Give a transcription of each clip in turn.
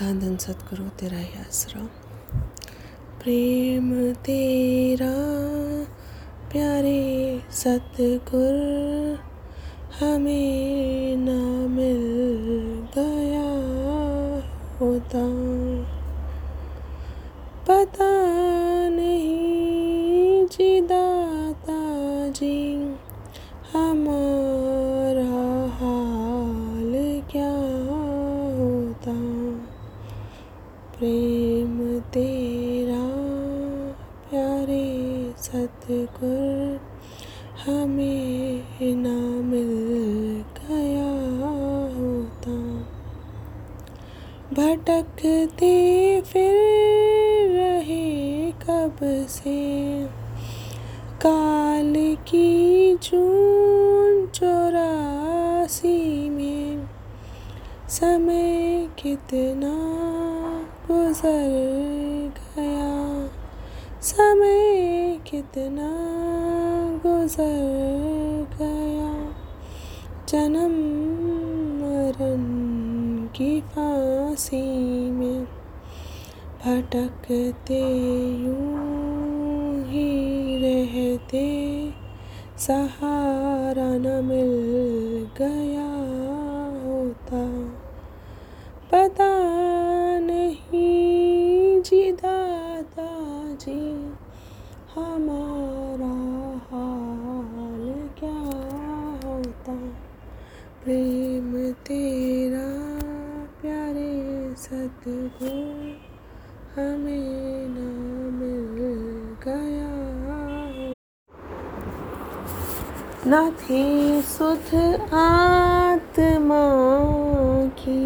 धन धन सतगुरु तेरा ही आसरा। प्रेम तेरा, प्यारे सतगुर, हमें ना मिल गया होता। पता प्रेम तेरा प्यारे सतगुर, हमें ना मिल गया होता। भटकते फिर रहे कब से? काल की जून चौरासी में, समय कितना गुजर गया। समय कितना गुजर गया। जन्म मरण की फांसी में भटकते यूँ ही रहते। सहारा न मिल गया होता। पता जी हमारा हाल क्या होता? प्रेम तेरा प्यारे सतगुर हमें ना मिल गया। न थी सुध आत्मा की,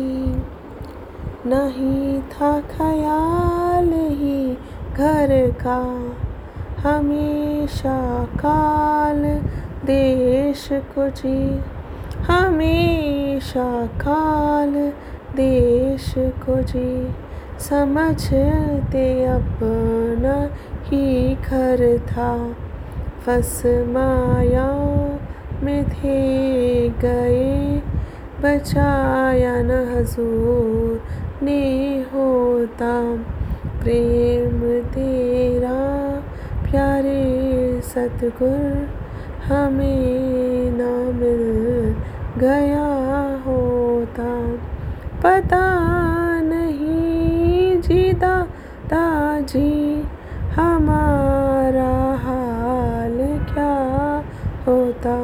नहीं था ख्याल ही घर का हमेशा काल देश को जी। हमेशा काल देश को जी। समझते अपना ही घर था। फस माया में थे गए, बचाया न हजूर ने होता। प्रेम तेरा प्यारे सतगुर हमें ना मिल गया होता। पता नहीं जीता ताजी हमारा हाल क्या होता।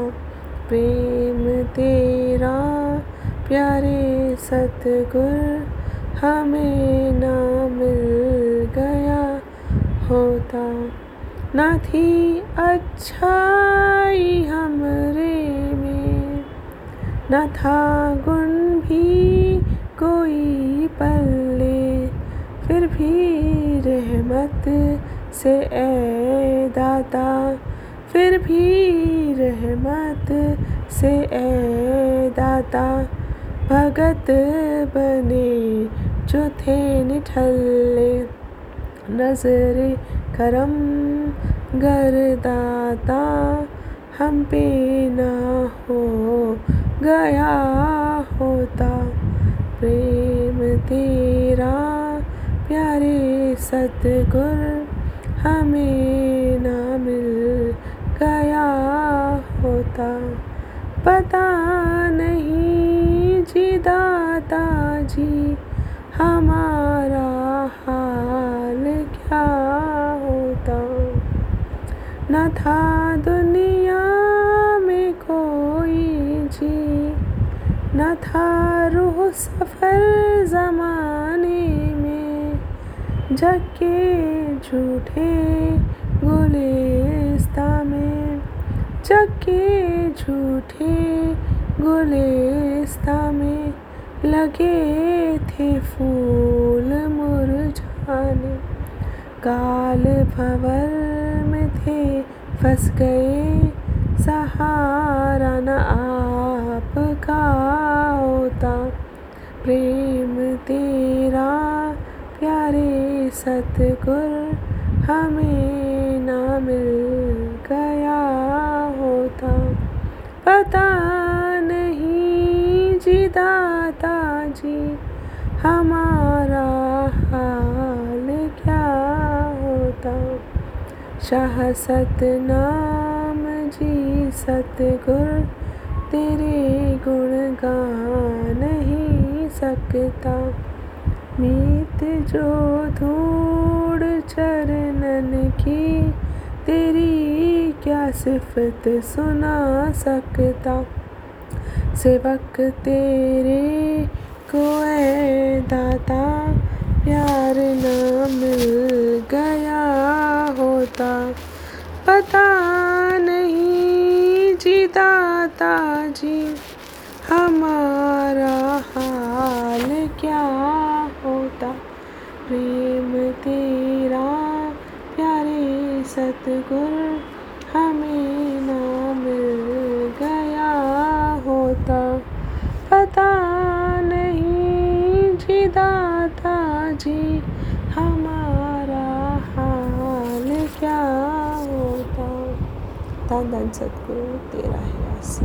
प्रेम तेरा प्यारे सतगुर हमें ना होता ना थी अच्छाई हमरे में। न था गुण भी कोई पल्ले, फिर भी रहमत से ए दाता। फिर भी रहमत से ए दाता। भगत बने जो थे निठल्ले। नजरे करम गरदाता हम पे ना हो गया होता। प्रेम तेरा प्यारे सतगुर हमें न था दुनिया में कोई जी। न था रूह सफ़र ज़माने में। जग झूठे गुलिस्ता में। जग झूठे गुलिस्ता में लगे थे फूल मुरझाने। काल भवर थे, फंस गए। सहारा न आपका होता। प्रेम तेरा, प्यारे सतगुर, हमें ना मिल गया होता। पता शाह सतनाम जी, सतगुर, तेरे गुण गा नहीं सकता। मीत जो धूड़ चरणन की, तेरी क्या सिफत सुना सकता? सेवक तेरे को दाता प्यार ना मिल गया होता, पता नहीं जी दाता जी हमारा हाल क्या होता? प्रेम तेरा प्यारे सतगुर हमें ना मिल गया होता, पता नहीं जी दाता जी हमारा हाल क्या होता? धन धन सतगुरु तेरा है आस